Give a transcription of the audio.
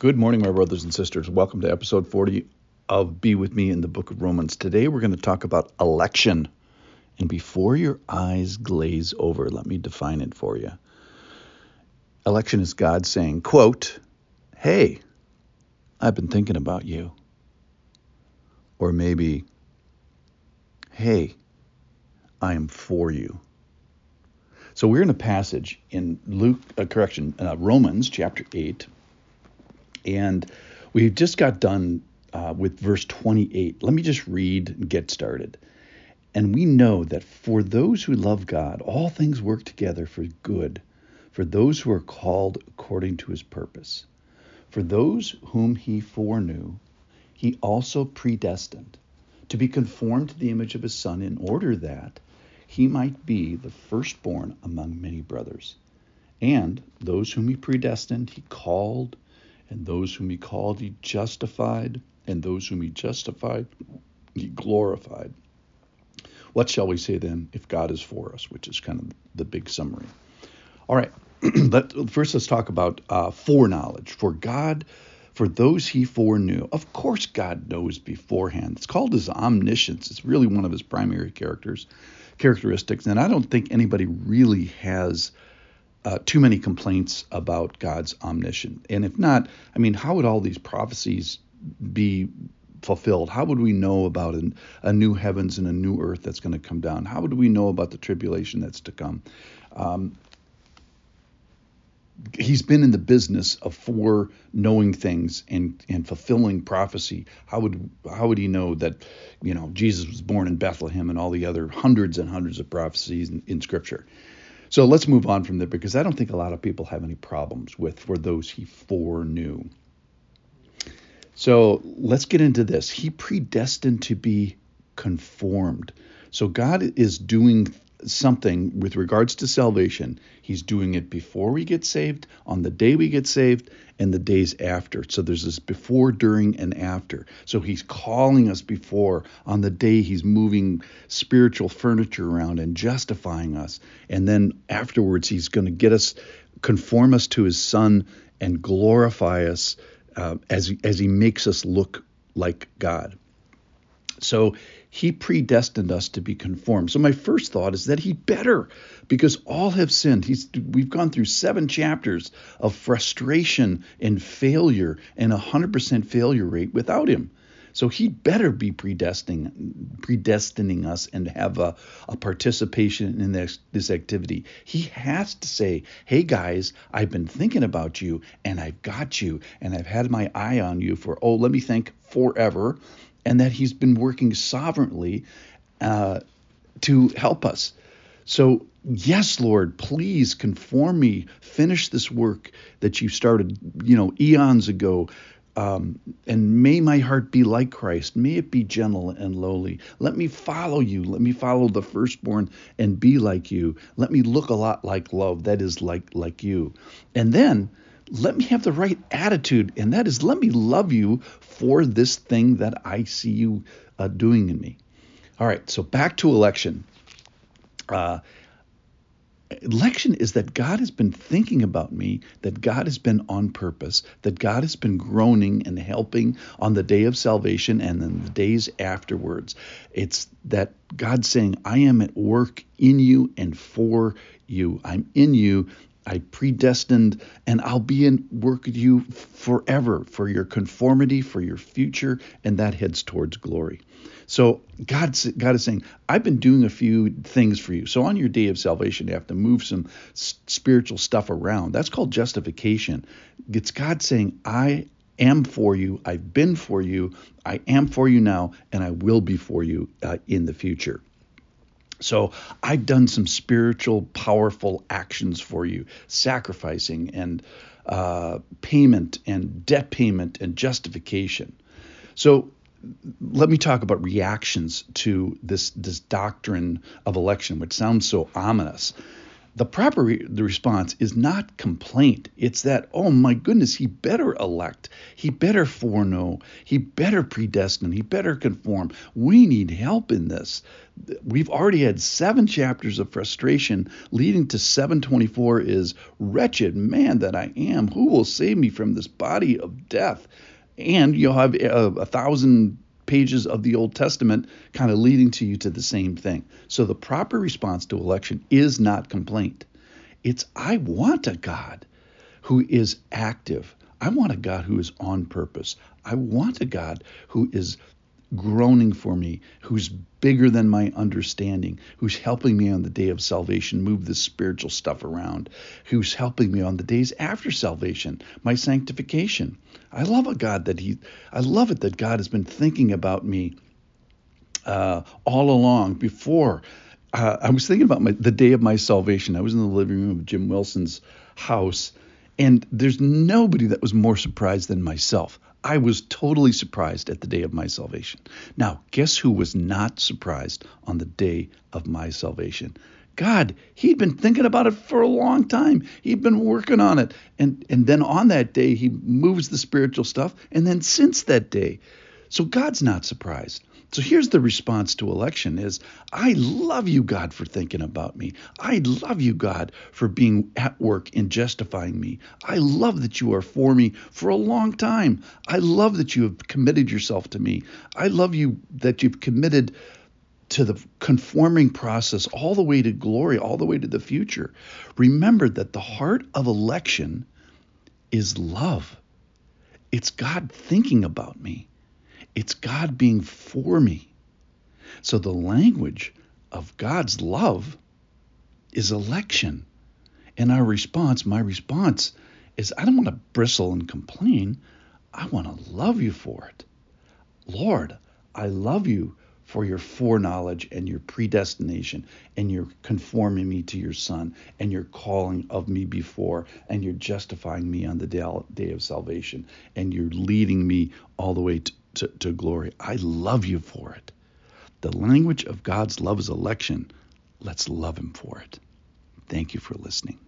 Good morning, my brothers and sisters. Welcome to episode 40 of Be With Me in the book of Romans. Today we're going to talk about election. And before your eyes glaze over, let me define it for you. Election is God saying, quote, Hey, I've been thinking about you. Or maybe, Hey, I am for you. So we're in a passage in Luke, uh, correction, uh, Romans chapter 8, and we just got done uh, with verse 28. Let me just read and get started. And we know that for those who love God, all things work together for good, for those who are called according to his purpose. For those whom he foreknew, he also predestined to be conformed to the image of his Son, in order that he might be the firstborn among many brothers. And those whom he predestined, he called and those whom he called, he justified. And those whom he justified, he glorified. What shall we say then if God is for us, which is kind of the big summary? All right, Let, first let's talk about uh, foreknowledge. For God, for those he foreknew, of course God knows beforehand. It's called his omniscience. It's really one of his primary characters, characteristics. And I don't think anybody really has uh, too many complaints about God's omniscience. And if not, I mean, how would all these prophecies be fulfilled? How would we know about an, a new heavens and a new earth that's going to come down? How would we know about the tribulation that's to come? Um, he's been in the business of foreknowing things and and fulfilling prophecy. How would how would he know that you know Jesus was born in Bethlehem and all the other hundreds and hundreds of prophecies in, in Scripture? So let's move on from there because I don't think a lot of people have any problems with for those he foreknew. So let's get into this. He predestined to be conformed. So God is doing something with regards to salvation. He's doing it before we get saved, on the day we get saved, and the days after. So there's this before, during, and after. So he's calling us before, on the day he's moving spiritual furniture around and justifying us. And then afterwards, he's going to get us, conform us to his son, and glorify us uh, as, as he makes us look like God. So he predestined us to be conformed. So my first thought is that he better, because all have sinned. He's we've gone through seven chapters of frustration and failure and a hundred percent failure rate without him. So he better be predestining, predestining us and have a, a participation in this, this activity. He has to say, hey guys, I've been thinking about you and I've got you and I've had my eye on you for, oh, let me think forever and that He's been working sovereignly uh, to help us. So, yes, Lord, please conform me, finish this work that you started, you know, eons ago. Um, and may my heart be like Christ. May it be gentle and lowly. Let me follow you. Let me follow the firstborn and be like you. Let me look a lot like love. That is like like you. And then let me have the right attitude, and that is let me love you for this thing that I see you uh, doing in me. All right, so back to election. Uh, election is that God has been thinking about me, that God has been on purpose, that God has been groaning and helping on the day of salvation and then the days afterwards. It's that God's saying, I am at work in you and for you. I'm in you I predestined, and I'll be in work with you forever for your conformity, for your future, and that heads towards glory. So God's, God is saying, I've been doing a few things for you. So on your day of salvation, you have to move some spiritual stuff around. That's called justification. It's God saying, I am for you, I've been for you, I am for you now, and I will be for you uh, in the future. So I've done some spiritual, powerful actions for you, sacrificing and uh, payment and debt payment and justification. So let me talk about reactions to this this doctrine of election, which sounds so ominous. The proper re- the response is not complaint. It's that, oh my goodness, he better elect. He better foreknow. He better predestine. He better conform. We need help in this. We've already had seven chapters of frustration leading to 724 is wretched man that I am. Who will save me from this body of death? And you'll have a, a thousand pages of the Old Testament kind of leading to you to the same thing. So the proper response to election is not complaint. It's I want a God who is active. I want a God who is on purpose. I want a God who is groaning for me, who's bigger than my understanding, who's helping me on the day of salvation move this spiritual stuff around, who's helping me on the days after salvation, my sanctification. I love a God that He, I love it that God has been thinking about me uh, all along before. Uh, I was thinking about my, the day of my salvation. I was in the living room of Jim Wilson's house, and there's nobody that was more surprised than myself. I was totally surprised at the day of my salvation. Now, guess who was not surprised on the day of my salvation? God, he'd been thinking about it for a long time. He'd been working on it. And and then on that day he moves the spiritual stuff and then since that day. So God's not surprised. So here's the response to election is I love you God for thinking about me. I love you God for being at work in justifying me. I love that you are for me for a long time. I love that you have committed yourself to me. I love you that you've committed to the conforming process all the way to glory, all the way to the future. Remember that the heart of election is love. It's God thinking about me. It's God being for me. So the language of God's love is election. And our response, my response, is I don't want to bristle and complain. I want to love you for it. Lord, I love you for your foreknowledge and your predestination and your conforming me to your son and your calling of me before and you're justifying me on the day of salvation and you're leading me all the way to, to, to glory. I love you for it. The language of God's love is election. Let's love Him for it. Thank you for listening.